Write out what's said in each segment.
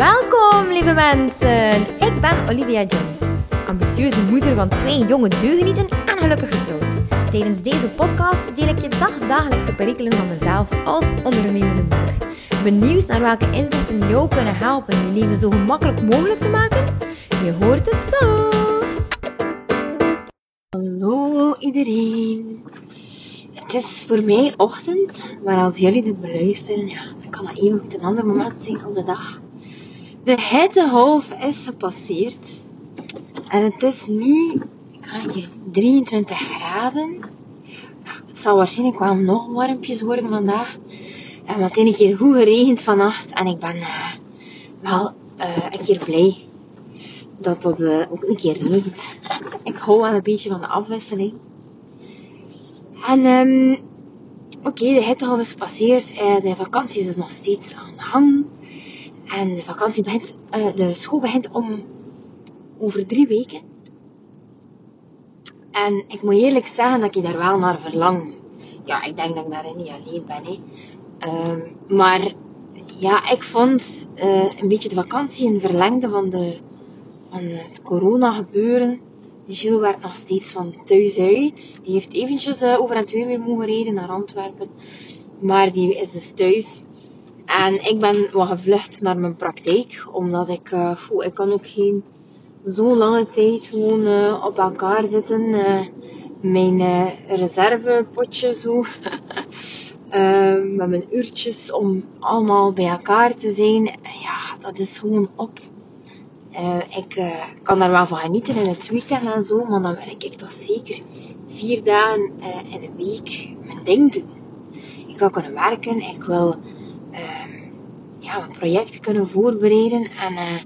Welkom, lieve mensen. Ik ben Olivia Jones, ambitieuze moeder van twee jonge deugenieten en gelukkig getrouwd. Tijdens deze podcast deel ik je dagdagelijkse perikelen van mezelf als ondernemende moeder. Benieuwd naar welke inzichten jou kunnen helpen je leven zo gemakkelijk mogelijk te maken? Je hoort het zo. Hallo iedereen. Het is voor mij ochtend, maar als jullie dit beluisteren, ja, dan kan dat even goed een ander moment zijn van de dag. De hittegolf is gepasseerd. En het is nu, ik ga hier 23 graden. Het zal waarschijnlijk wel nog warmpjes worden vandaag. En is een keer goed geregend vannacht. En ik ben uh, wel uh, een keer blij dat het uh, ook een keer regent. Ik hou wel een beetje van de afwisseling. En um, oké, okay, de hittegolf is gepasseerd. de vakantie is nog steeds aan de hang. En de vakantie begint, uh, de school begint om over drie weken. En ik moet eerlijk zeggen dat ik daar wel naar verlang. Ja, ik denk dat ik daarin niet alleen ben. Hè. Um, maar ja, ik vond uh, een beetje de vakantie een verlengde van, de, van het corona gebeuren. Gilles werkt nog steeds van thuis uit. Die heeft eventjes uh, over en twee weer mogen rijden naar Antwerpen. Maar die is dus thuis. En ik ben wat gevlucht naar mijn praktijk, omdat ik, uh, ik kan ook geen zo lange tijd gewoon uh, op elkaar zitten. Uh, mijn reservepotje zo. met mijn uurtjes om allemaal bij elkaar te zijn. Ja, dat is gewoon op. ik kan daar wel van genieten in het weekend en zo, maar dan wil ik toch zeker vier dagen in een week mijn ding doen. Ik wil kunnen werken, ik wil ja, project kunnen voorbereiden. En uh,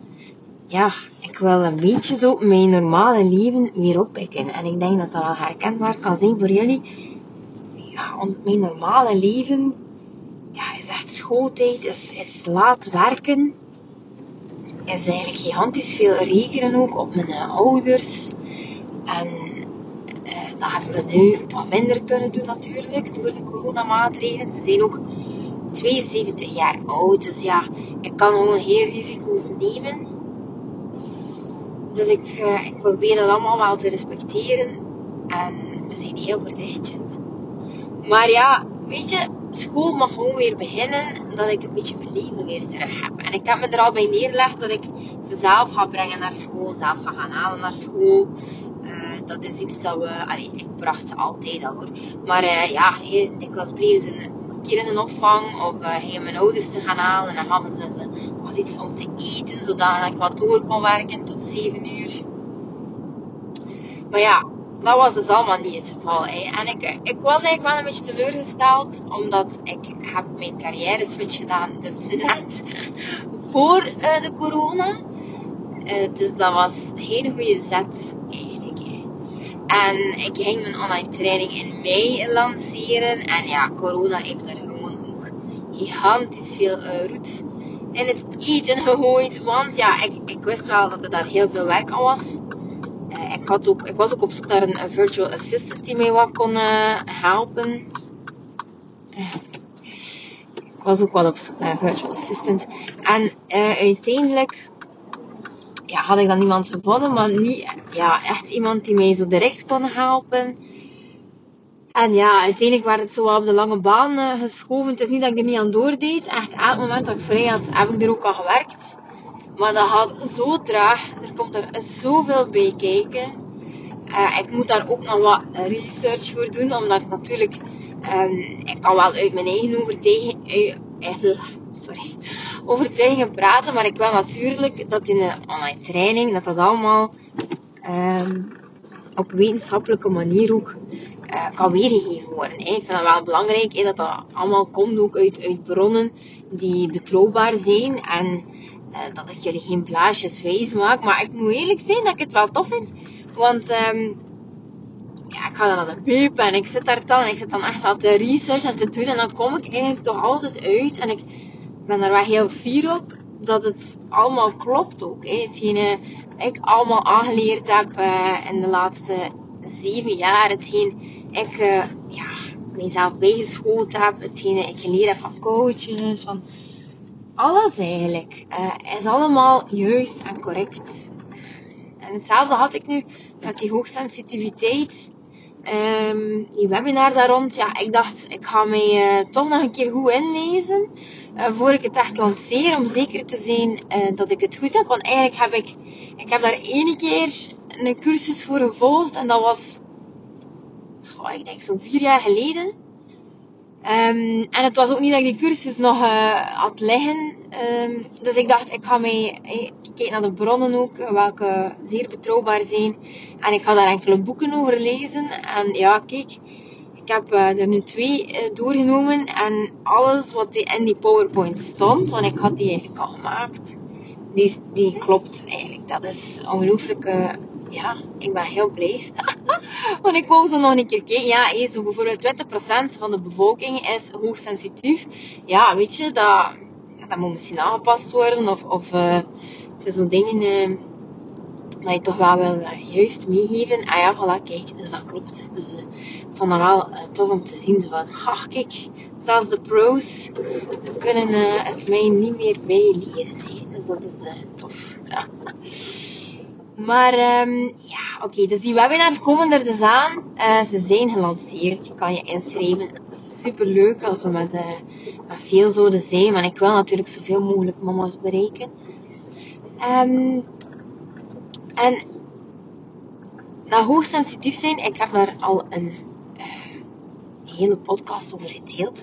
ja, ik wil een beetje zo mijn normale leven weer oppikken. En ik denk dat dat wel herkenbaar kan zijn voor jullie. Ja, ons, mijn normale leven ja, is echt schooltijd, is, is laat werken. Is eigenlijk gigantisch veel rekenen ook op mijn uh, ouders. En uh, dat hebben we nu wat minder kunnen doen natuurlijk, door de coronamaatregelen. Ze zijn ook 72 jaar oud. Dus ja, ik kan gewoon heel risico's nemen. Dus ik, uh, ik probeer dat allemaal wel te respecteren. En we zijn heel voorzichtig. Maar ja, weet je, school mag gewoon weer beginnen. Dat ik een beetje mijn leven weer terug heb. En ik heb me er al bij neergelegd dat ik ze zelf ga brengen naar school. Zelf ga gaan halen naar school. Uh, dat is iets dat we... Allee, ik bracht ze altijd al hoor. Maar uh, ja, dikwijls bleven ze in een opvang of uh, gingen mijn ouders te gaan halen en dan hadden ze, ze wat iets om te eten, zodat ik wat door kon werken tot 7 uur. Maar ja, dat was dus allemaal niet het geval. En ik, ik was eigenlijk wel een beetje teleurgesteld, omdat ik heb mijn carrière switch gedaan, dus net voor uh, de corona. Uh, dus dat was geen goede zet. En ik ging mijn online training in mei lanceren. En ja, corona heeft daar gewoon ook gigantisch veel uh, roet in het eten gegooid. Want ja, ik, ik wist wel dat er daar heel veel werk aan was. Uh, ik, had ook, ik was ook op zoek naar een, virtual assistant die mij wat kon uh, helpen. ik was ook wel op zoek naar een virtual assistant. En uiteindelijk ja, had ik dan iemand gevonden, maar niet ja, echt iemand die mij zo direct kon helpen. En ja, uiteindelijk werd het zo op de lange baan uh, geschoven. Het is niet dat ik er niet aan doordeed. Echt, elk moment dat ik vrij had, heb ik er ook aan gewerkt. Maar dat gaat zo traag. Er komt er zoveel bij kijken. Uh, ik moet daar ook nog wat research voor doen. Omdat ik natuurlijk... Um, ik kan wel uit mijn eigen overtuiging... Overtuigingen praten, maar ik wil natuurlijk dat in de online training, dat dat allemaal um, op wetenschappelijke manier ook uh, kan weergegeven worden. Hè. Ik vind dat wel belangrijk, dat dat allemaal komt ook uit, uit bronnen die betrouwbaar zijn en uh, dat ik jullie geen blaasjes wijs maak. Maar ik moet eerlijk zijn dat ik het wel tof vind, want um, ja, ik ga dan naar de web en ik zit daar dan en ik zit dan echt wat te research en te doen en dan kom ik eigenlijk toch altijd uit en ik ben er wel heel fier op dat het allemaal klopt ook. Hetgeen ik allemaal aangeleerd heb uh, in de laatste zeven jaar. Hetgeen ik uh, ja, mijzelf bijgeschoold heb. Hetgeen ik geleerd heb van coaches, van alles eigenlijk uh, is allemaal juist en correct. En hetzelfde had ik nu met die hoogsensitiviteit. Um, die webinar daar rond. Ja, ik dacht, ik ga mij toch nog een keer goed inlezen. Uh, voor ik het echt lanceer. Om zeker te zijn uh, dat ik het goed heb. Want eigenlijk heb ik, ik heb daar ene keer een cursus voor gevolgd. En dat was, oh, ik denk zo'n vier jaar geleden. Um, en het was ook niet dat ik die cursus nog uh, had liggen. Um, dus ik dacht, ik ga mij eh, kijken naar de bronnen ook, welke zeer betrouwbaar zijn. En ik ga daar enkele boeken over lezen. En ja, kijk, ik heb uh, er nu twee uh, doorgenomen. En alles wat in die PowerPoint stond, want ik had die eigenlijk al gemaakt, die, die klopt eigenlijk. Dat is ongelooflijk ja, ik ben heel blij. Want ik wou zo nog een keer kijken. Ja, zo bijvoorbeeld 20% van de bevolking is hoogsensitief. Ja, weet je, dat, dat moet misschien aangepast worden. Of, of het zijn zo'n dingen dat je toch wel wil uh, juist meegeven. Ah ja, voilà, kijk, dus dat klopt. Dus uh, ik vond dat wel tof om te zien. Zo van, ach, kijk, zelfs de pros kunnen het mij niet meer bijleren. Dus dat is tof. Maar um, ja, oké. Dus die webinars komen er dus aan. Uh, ze zijn gelanceerd. Je kan je inschrijven. Super leuk als we met, uh, met veel zouden zijn. Maar ik wil natuurlijk zoveel mogelijk mama's bereiken. Um, en dat hoogsensitief zijn, ik heb daar al een uh, hele podcast over gedeeld.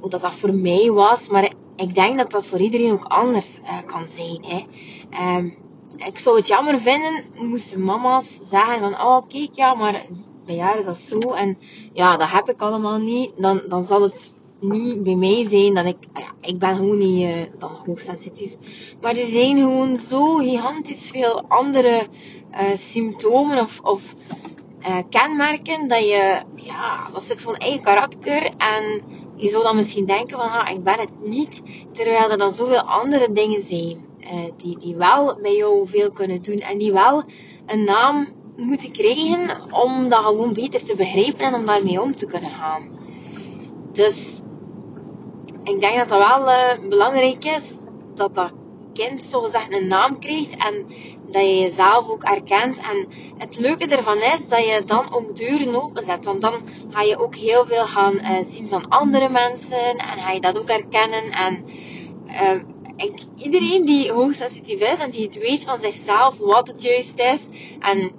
Hoe dat, dat voor mij was. Maar ik denk dat dat voor iedereen ook anders kan zijn. Hè. Um, ik zou het jammer vinden, moesten mama's zeggen van, oh kijk ja, maar bij jou is dat zo en ja, dat heb ik allemaal niet. Dan, dan zal het niet bij mij zijn dat ik, ik ben gewoon niet uh, dan hoogsensitief. Maar er zijn gewoon zo gigantisch veel andere uh, symptomen of, of uh, kenmerken dat je, ja, dat zit gewoon eigen karakter en je zou dan misschien denken van, ah, ik ben het niet, terwijl er dan zoveel andere dingen zijn. Die, die wel bij jou veel kunnen doen en die wel een naam moeten krijgen om dat gewoon beter te begrijpen en om daarmee om te kunnen gaan. Dus ik denk dat dat wel uh, belangrijk is dat dat kind zogezegd een naam krijgt en dat je jezelf ook erkent. En het leuke ervan is dat je dan ook deuren openzet. Want dan ga je ook heel veel gaan uh, zien van andere mensen en ga je dat ook herkennen. En uh, ik, iedereen die hoogsensitief is en die het weet van zichzelf wat het juist is en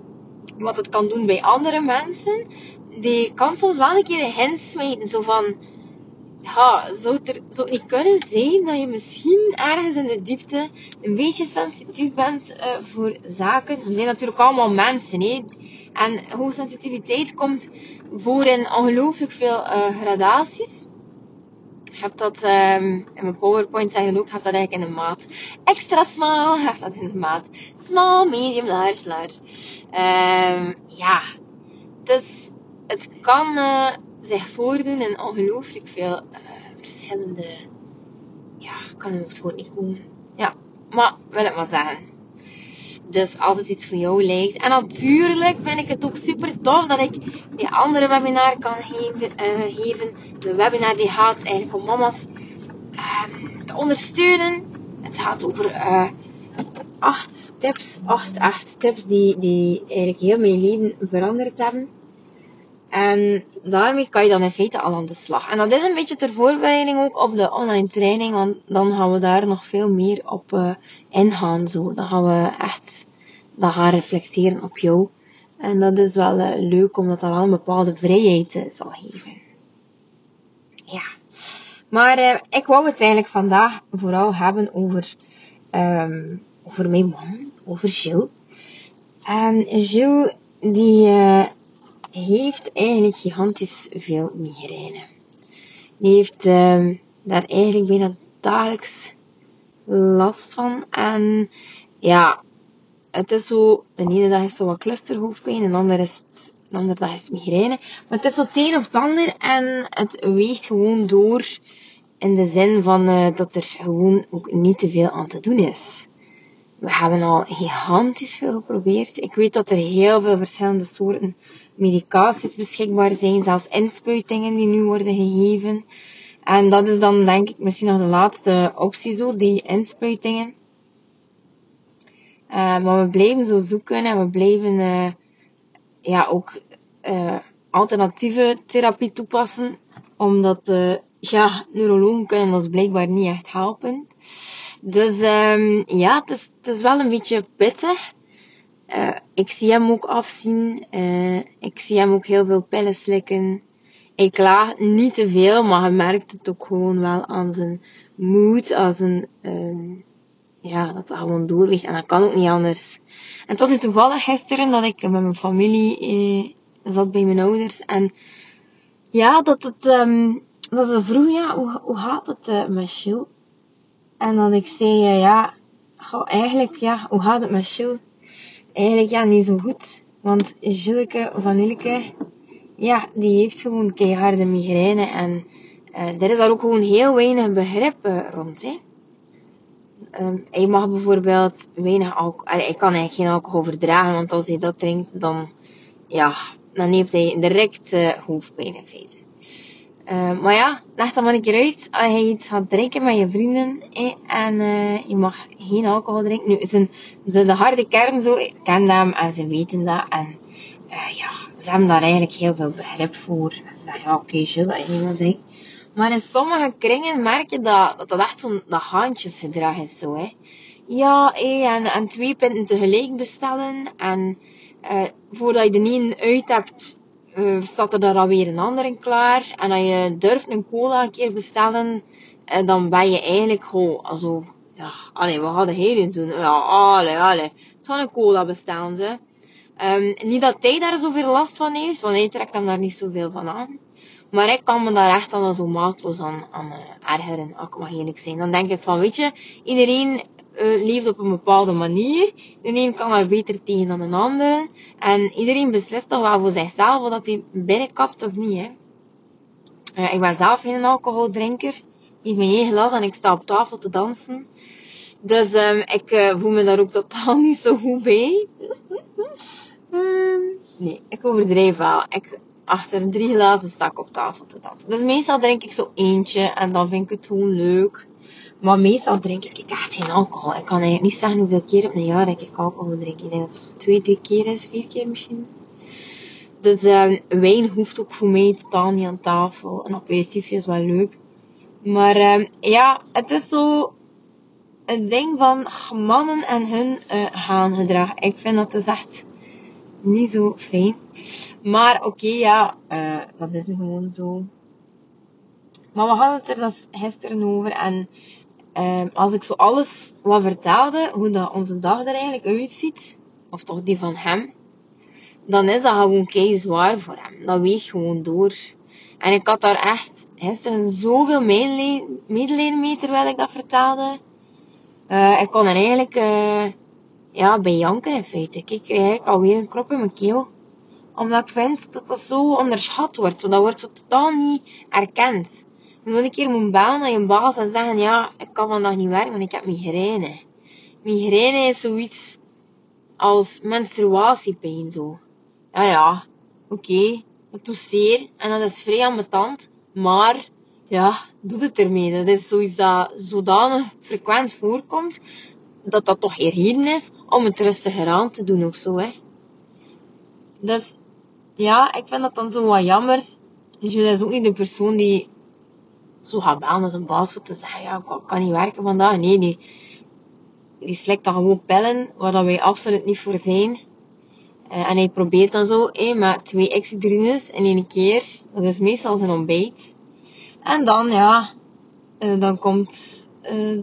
wat het kan doen bij andere mensen, die kan soms wel een keer een hint smijten. Zo van, ja, zou het, er, zou niet kunnen zijn dat je misschien ergens in de diepte een beetje sensitief bent uh, voor zaken? We zijn natuurlijk allemaal mensen, hè. En hoogsensitiviteit komt voor in ongelooflijk veel uh, gradaties heb dat um, in mijn PowerPoint zeggen ook, heb dat eigenlijk in de maat extra small, heb dat in de maat small, medium, large, large. Um, ja, dus het kan uh, zich voordoen in ongelooflijk veel uh, verschillende, ja, kan het woord niet komen. Ja, maar wil ik maar zeggen. Dus als het iets voor jou lijkt. En natuurlijk vind ik het ook super tof dat ik die andere webinar kan geven. Uh, geven. De webinar die gaat eigenlijk om mama's uh, te ondersteunen. Het gaat over acht tips, acht, acht tips die, die eigenlijk heel mijn leven veranderd hebben. En daarmee kan je dan in feite al aan de slag. En dat is een beetje ter voorbereiding ook op de online training, want dan gaan we daar nog veel meer op uh, ingaan. Zo. Dan gaan we echt dat gaan reflecteren op jou. En dat is wel uh, leuk, omdat dat wel een bepaalde vrijheid uh, zal geven. Ja. Maar ik wou het eigenlijk vandaag vooral hebben over, um, over mijn man, over Gilles. En Gilles, die heeft eigenlijk gigantisch veel migraine. Die heeft uh, daar eigenlijk bijna dagelijks last van. En ja, het is zo, de ene dag is zo wat clusterhoofdpijn de andere, is andere dag is het migraine. Maar het is zo het een of het ander en het weegt gewoon door in de zin van uh, dat er gewoon ook niet te veel aan te doen is. We hebben al gigantisch veel geprobeerd. Ik weet dat er heel veel verschillende soorten medicaties beschikbaar zijn, zelfs inspuitingen die nu worden gegeven. En dat is dan denk ik misschien nog de laatste optie zo, die inspuitingen. Uh, maar we blijven zo zoeken en we blijven uh, ja, ook uh, alternatieve therapie toepassen. Omdat ja, neurologen kunnen ons blijkbaar niet echt helpen. Dus um, ja, het is, het is wel een beetje pittig. ik zie hem ook afzien. ik zie hem ook heel veel pillen slikken. Ik laag niet te veel, maar je merkt het ook gewoon wel aan zijn moed, aan zijn, um, ja, dat hij gewoon doorweegt. En dat kan ook niet anders. En het was nu toevallig gisteren dat ik met mijn familie eh, zat bij mijn ouders. En ja, dat het, um, dat ze vroeg, ja, hoe, hoe gaat het uh, met Jill? En dan ik zei, uh, ja, eigenlijk, ja, hoe gaat het met Jill? Eigenlijk, ja, niet zo goed. Want Jilleke van Ilke, ja, die heeft gewoon keiharde migraine. En uh, er is daar ook gewoon heel weinig begrip uh, rond. Hè. Um, hij mag bijvoorbeeld weinig alcohol... Hij kan eigenlijk geen alcohol verdragen, want als hij dat drinkt, dan... Ja, dan heeft hij direct hoofdpijn in feite. Uh, maar ja, leg dat maar een keer uit. Als je iets gaat drinken met je vrienden eh, en je mag geen alcohol drinken. Nu, zijn, de, de harde kern zo, ik ken hem en ze weten dat. En ja, ze hebben daar eigenlijk heel veel begrip voor. En ze zeggen, ja oké, okay, chill, dat je drinken. Maar in sommige kringen merk je dat dat, dat echt zo'n handjesgedrag is zo, hè. Ja, hé, en, en twee punten tegelijk bestellen. En uh, voordat je de een uit hebt, uh, staat er daar alweer een ander in klaar. En als je durft een cola een keer bestellen, uh, dan ben je eigenlijk gewoon, also, ja, allee, wat hadden hij doen? Ja, allee, allee. Het is een cola bestellen, ze. Um, niet dat hij daar zoveel last van heeft, want hij trekt hem daar niet zoveel van aan. Maar ik kan me daar echt dan zo maatloos aan, aan uh, ergeren, als ik mag eerlijk zijn. Dan denk ik van, weet je, iedereen uh, leeft op een bepaalde manier. De een kan daar beter tegen dan een ander. En iedereen beslist toch wel voor zichzelf of dat hij binnenkapt of niet. Hè. Ik ben zelf geen alcoholdrinker. Ik heb eigen glas en ik sta op tafel te dansen. Dus um, ik uh, voel me daar ook totaal niet zo goed bij. um, nee, ik overdrijf wel. Ik, achter drie glazen sta ik op tafel te dansen. Dus meestal drink ik zo eentje en dan vind ik het gewoon leuk. Maar meestal drink ik echt geen alcohol. Ik kan eigenlijk niet zeggen hoeveel keer op een jaar ik alcohol drink. Ik denk dat het twee, drie keer is, vier keer misschien. Dus uh, wijn hoeft ook voor mij totaal niet aan tafel. Een aperitiefje is wel leuk. Maar uh, ja, het is zo een ding van mannen en hun uh, gedrag. Ik vind dat dus echt niet zo fijn. Maar oké, ja, uh, dat is gewoon zo. Maar we hadden het er dus gisteren over. En uh, als ik zo alles wat vertelde, hoe dat onze dag er eigenlijk uitziet, of toch die van hem, dan is dat gewoon kei zwaar voor hem. Dat weegt gewoon door. En ik had daar echt gisteren zoveel medelijden mee terwijl ik dat vertelde. Uh, ik kon er eigenlijk uh, ja, bij janken in feite. Ik kreeg alweer een krop in mijn keel. Omdat ik vind dat dat zo onderschat wordt. Zo, dat wordt zo totaal niet erkend. Dus een keer moet bellen naar je baas en zeggen, ja, ik kan vandaag niet werken, want ik heb migraine. Migraine is zoiets als menstruatiepijn, zo. Ja, ja, oké, dat doet zeer en dat is vrij ambetant, maar ja, doe het ermee. Dat is zoiets dat zodanig frequent voorkomt, dat dat toch eer reden is om het rustiger aan te doen of zo, hè. Dus, ja, ik vind dat dan zo wat jammer. Dus je is ook niet de persoon die zo gaat bellen als een baas voor te zeggen, ja, ik kan niet werken vandaag. Nee, die, die slikt dan gewoon pillen, waar dat wij absoluut niet voor zijn. Uh, en hij probeert dan zo, eh, met twee exidrines in één keer. Dat is meestal zijn ontbijt. En dan, ja, uh, dan komt uh,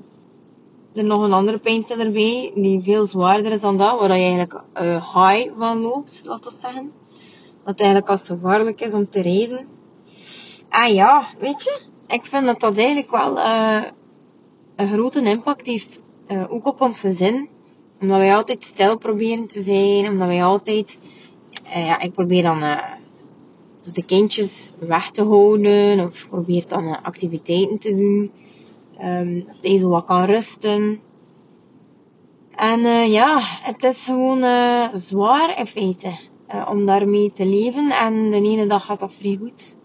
er nog een andere pijnstiller bij, die veel zwaarder is dan dat, waar je eigenlijk high van loopt, laat we zeggen. Dat eigenlijk als gevaarlijk is om te rijden. En ja, weet je, ik vind dat dat eigenlijk wel uh, een grote impact heeft. Uh, ook op ons gezin. Omdat wij altijd stil proberen te zijn. Omdat wij altijd... Uh, ja, ik probeer dan de kindjes weg te houden. Of probeer dan activiteiten te doen. Um, dat hij zo wat kan rusten. En ja, het is gewoon zwaar in feite. om daarmee te leven. En de ene dag gaat dat vrij goed.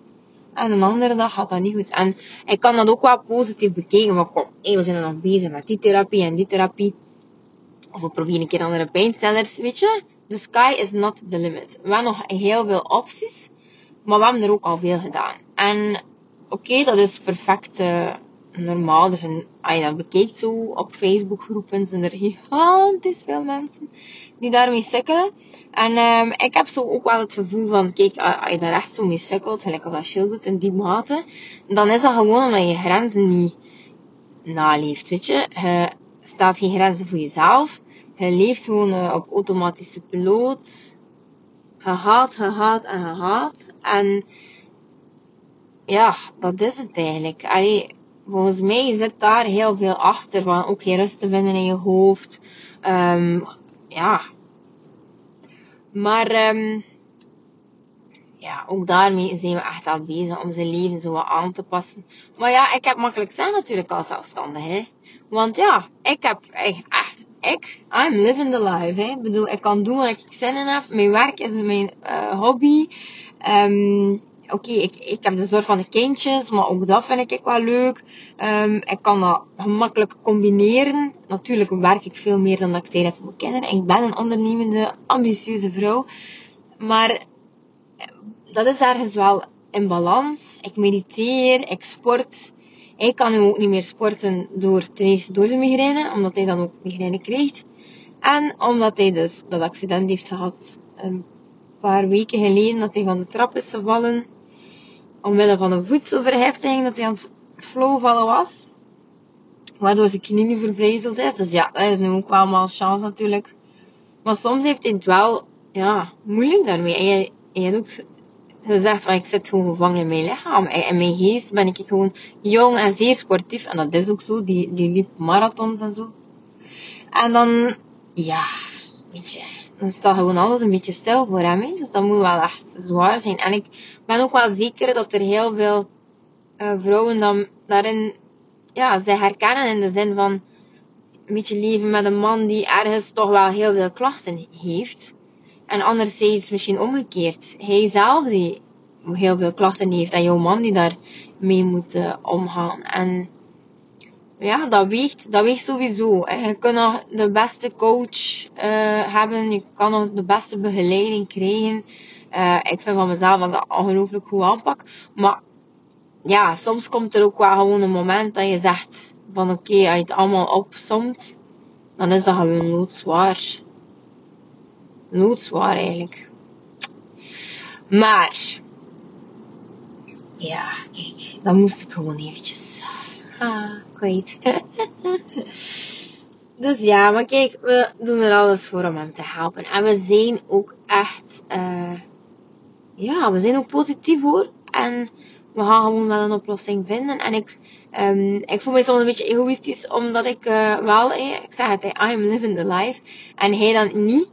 En een andere dag gaat dat niet goed. En ik kan dat ook wel positief bekijken. Maar kom, hey, we zijn nog bezig met die therapie en die therapie. Of we proberen een keer andere pijnstillers. Weet je, the sky is not the limit. We hebben nog heel veel opties. Maar we hebben er ook al veel gedaan. En oké, dat is perfect normaal. Dus een, als je dat bekijkt zo op Facebook groepen, zijn er gigantisch veel mensen die daarmee sukkelen. En um, ik heb zo ook wel het gevoel van, kijk, als je daar echt zo mee sukkelt, gelijk op dat shield doet in die mate, dan is dat gewoon omdat je grenzen niet naleeft, weet je. Je stelt geen grenzen voor jezelf. Je leeft gewoon uh, op automatische piloot. Je haat, je haat en je haat. En ja, dat is het eigenlijk. Allee, volgens mij zit daar heel veel achter. Van ook geen rust te vinden in je hoofd. Um, ja. Maar um, ja, ook daarmee zijn we echt al bezig om zijn leven zo wat aan te passen. Maar ja, ik heb makkelijk zijn natuurlijk als zelfstandige. Want ja, ik heb echt, ik, I'm living the life. Hè. Ik bedoel, ik kan doen wat ik zin in heb. Mijn werk is mijn uh, hobby. Um, oké, ik, heb de zorg van de kindjes, maar ook dat vind ik wel leuk. Um, ik kan dat gemakkelijk combineren. Natuurlijk werk ik veel meer dan dat ik tijd heb voor mijn kinderen. Ik ben een ondernemende, ambitieuze vrouw. Maar eh, dat is ergens wel in balans. Ik mediteer, ik sport. Hij kan nu ook niet meer sporten door, ten door zijn migraine, omdat hij dan ook migraine krijgt. En omdat hij dus dat accident heeft gehad een paar weken geleden, dat hij van de trap is gevallen omwille van een voedselverheftiging dat hij aan het flowvallen was. Waardoor zijn knie nu verbrijzeld is. Dus ja, dat is nu ook wel allemaal chance natuurlijk. Maar soms heeft hij het wel, ja, moeilijk daarmee. En je, je hebt ook gezegd, van, ik zit gewoon gevangen in mijn lichaam. En in mijn geest ben ik gewoon jong en zeer sportief. En dat is ook zo. Die, die liep marathons en zo. En dan, ja, weet je, dan staat gewoon alles een beetje stil voor hem. Dus dat moet wel echt zwaar zijn. En ik ben ook wel zeker dat er heel veel uh, vrouwen dan daarin, ja, zij herkennen in de zin van een beetje leven met een man die ergens toch wel heel veel klachten heeft. En anderzijds misschien omgekeerd. Hij zelf die heel veel klachten heeft en jouw man die daar mee moet uh, omgaan. En ja, dat weegt, dat weegt sowieso. Hè. Je kunt nog de beste coach uh, hebben, je kan nog de beste begeleiding krijgen. Uh, ik vind van mezelf dat dat ongelooflijk goed aanpak. Maar ja, soms komt er ook wel gewoon een moment dat je zegt van oké, als je het allemaal opsomt, dan is dat gewoon loodzwaar. Loodzwaar eigenlijk. Maar, ja, kijk, dan moest ik gewoon eventjes Ah, kwijt. dus ja, maar kijk, we doen er alles voor om hem te helpen. En we zijn ook echt, uh, ja, we zijn ook positief hoor. En we gaan gewoon wel een oplossing vinden. En ik, um, ik voel me soms een beetje egoïstisch, omdat ik uh, wel, ik zeg het, I am living the life. En hij dan niet.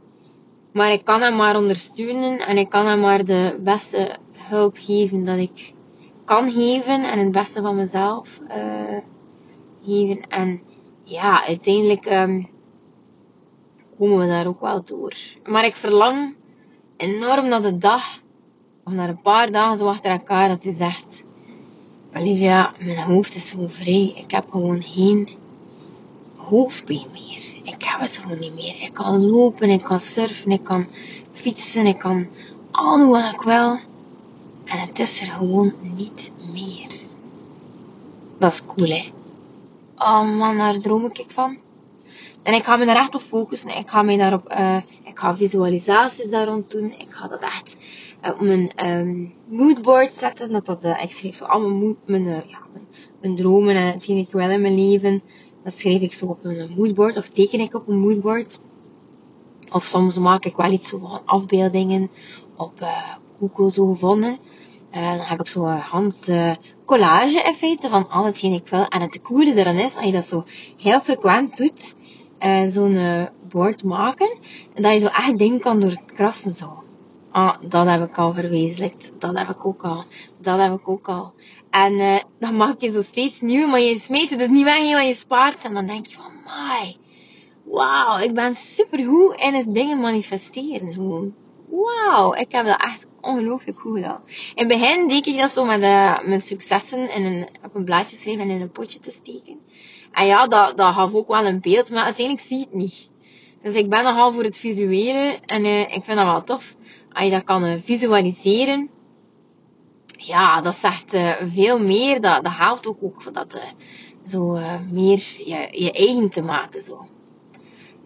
Maar ik kan hem maar ondersteunen en ik kan hem maar de beste hulp geven dat ik kan geven en het beste van mezelf uh, geven. En ja, uiteindelijk um, komen we daar ook wel door. Maar ik verlang enorm naar de dag, of naar een paar dagen zo achter elkaar, dat hij zegt: Olivia, mijn hoofd is gewoon vrij. Ik heb gewoon geen hoofdpijn meer. Ik heb het gewoon niet meer. Ik kan lopen, ik kan surfen, ik kan fietsen, ik kan al doen wat ik wil. En het is er gewoon niet meer. Dat is cool, hè? Oh man, daar droom ik van. En ik ga me daar echt op focussen. Ik ga me daarop, uh, ik ga visualisaties daar rond doen. Ik ga dat echt uh, op mijn um, moodboard zetten. Dat dat, uh, ik schrijf zo allemaal mood, mijn, ja, mijn, mijn, dromen en hetgeen ik wil in mijn leven. Dat schrijf ik zo op een moodboard of teken ik op een moodboard. Of soms maak ik wel iets zo van afbeeldingen op Google zo gevonden. Uh, dan heb ik zo een Hans collage in feite van al hetgeen ik wil. En het coole eraan is, als je dat zo heel frequent doet, uh, zo'n bord maken, dat je zo echt dingen kan doorkrassen zo. Ah, dat heb ik al verwezenlijkt. Dat heb ik ook al. Dat heb ik ook al. En dan maak je zo steeds nieuw, maar je smijt het dus niet weg, want je spaart. En dan denk je van, my, wauw, ik ben supergoed in het dingen manifesteren gewoon. Wauw, ik heb dat echt ongelooflijk goed gedaan. In het begin deed ik dat zo met uh, mijn successen in een, op een blaadje schrijven en in een potje te steken. En ja, dat, dat gaf ook wel een beeld, maar uiteindelijk zie je het niet. Dus ik ben nogal voor het visuele en uh, ik vind dat wel tof. Als je dat kan uh, visualiseren, ja, dat zegt veel meer. Dat, dat helpt ook, ook voor dat zo meer je, je eigen te maken. Zo.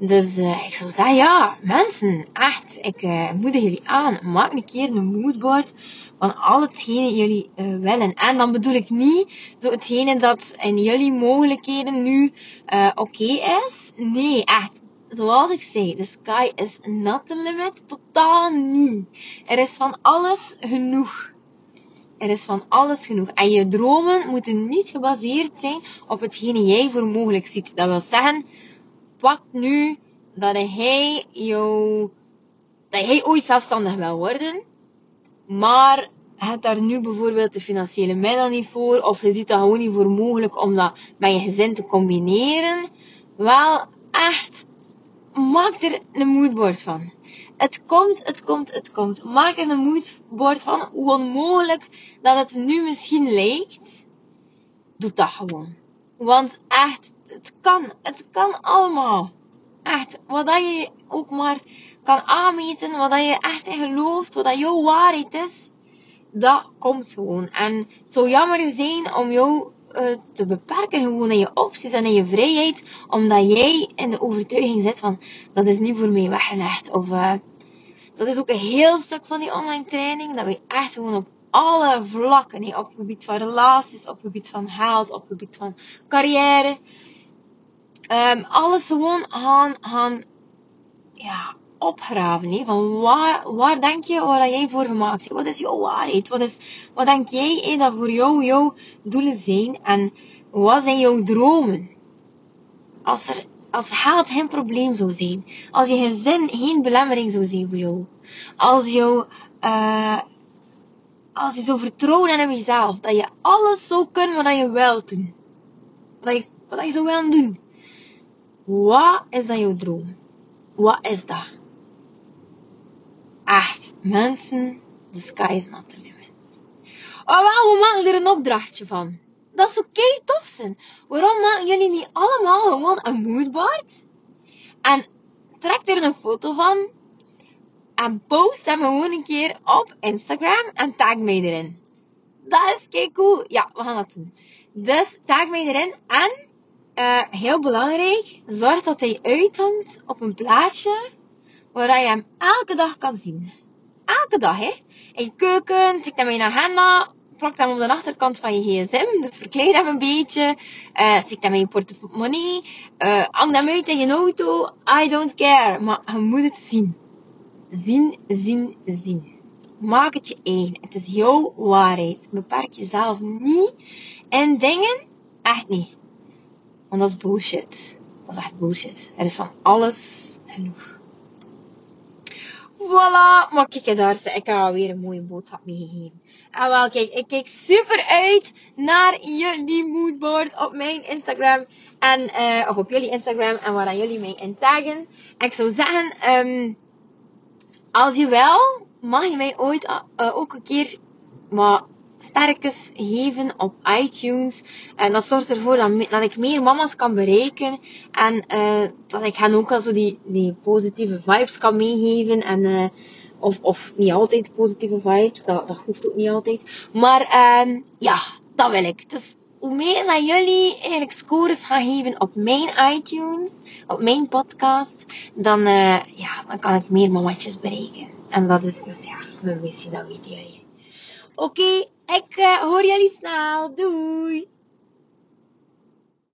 Dus uh, ik zou zeggen, ja, mensen, echt, ik uh, moedig jullie aan. Maak een keer een moodboard van al hetgene jullie uh, willen. En dan bedoel ik niet zo hetgene dat in jullie mogelijkheden nu oké is. Nee, echt. Zoals ik zei, the sky is not the limit. Totaal niet. Er is van alles genoeg. Er is van alles genoeg. En je dromen moeten niet gebaseerd zijn op hetgene jij voor mogelijk ziet. Dat wil zeggen, pak nu dat hij jou, dat hij ooit zelfstandig wil worden, maar hebt daar nu bijvoorbeeld de financiële middelen niet voor, of je ziet dat gewoon niet voor mogelijk om dat met je gezin te combineren, wel echt, maak er een moodboard van. Het komt, het komt, het komt. Maak er een moodboard van, hoe onmogelijk dat het nu misschien lijkt. Doe dat gewoon. Want echt, het kan, het kan allemaal echt, wat dat je ook maar kan aanmeten, wat dat je echt in gelooft, wat dat jouw waarheid is, dat komt gewoon. En het zou jammer zijn om jou uh, te beperken gewoon in je opties en in je vrijheid, omdat jij in de overtuiging zit van, dat is niet voor mij weggelegd. Of, uh, dat is ook een heel stuk van die online training, dat we echt gewoon op alle vlakken, op het gebied van relaties, op het gebied van geld, op het gebied van carrière, um, alles gewoon gaan, gaan ja, opgraven. Hè? Van waar, waar denk je waar jij voor gemaakt bent? Wat is jouw waarheid? Wat, is, wat denk jij hè, dat voor jou jouw doelen zijn? En wat zijn jouw dromen? Als er als geen probleem zou zijn, als je gezin geen belemmering zou zijn voor jou, als, jou, uh, als je zou vertrouwen in jezelf, dat je alles zou kunnen wat je wilt doen, wat je, wat je zou willen doen, wat is dan jouw droom? Wat is dat? Echt, mensen, the sky is not the limit. Oh wel, we maken er een opdrachtje van. Dat is oké tof zijn. Waarom maken jullie niet allemaal gewoon een moodboard? En trek er een foto van. En post hem gewoon een keer op Instagram en tag mij erin. Dat is kei cool. Ja, we gaan dat doen. Dus tag mij erin en uh, heel belangrijk, zorg dat hij uithangt op een plaatje waar je hem elke dag kan zien. Elke dag, hè. In je keuken, stik hem in je agenda, plak hem op de achterkant van je gsm, dus verkleed hem een beetje, uh, hem in je portemonnee, uh, hang hem uit in je auto, I don't care, maar je moet het zien. Zien, zien, zien. Maak het je eigen. Het is jouw waarheid. Beperk jezelf niet in dingen, echt niet. Want dat is bullshit. Dat is echt bullshit. Er is van alles genoeg. Voilà, maar kijk daar, ik heb weer een mooie boodschap meegegeven. En wel, kijk, ik kijk super uit naar jullie moodboard op mijn Instagram. En, uh, of op jullie Instagram en waar jullie mij in taggen. En ik zou zeggen, um, als je wel, mag je mij ooit uh, ook een keer, maar sterkes geven op iTunes. En dat zorgt ervoor dat, ik meer mama's kan bereiken. En uh, dat ik hen ook al zo die, die positieve vibes kan meegeven. En, uh, of, of niet altijd positieve vibes, dat, hoeft ook niet altijd. Maar uh, ja, dat wil ik. Dus hoe meer dat jullie eigenlijk scores gaan geven op mijn iTunes, op mijn podcast, dan, uh, ja, dan kan ik meer mamatjes bereiken. En dat is dus ja, mijn missie, dat weet jullie. Oké, ik uh, hoor jullie snel. Doei!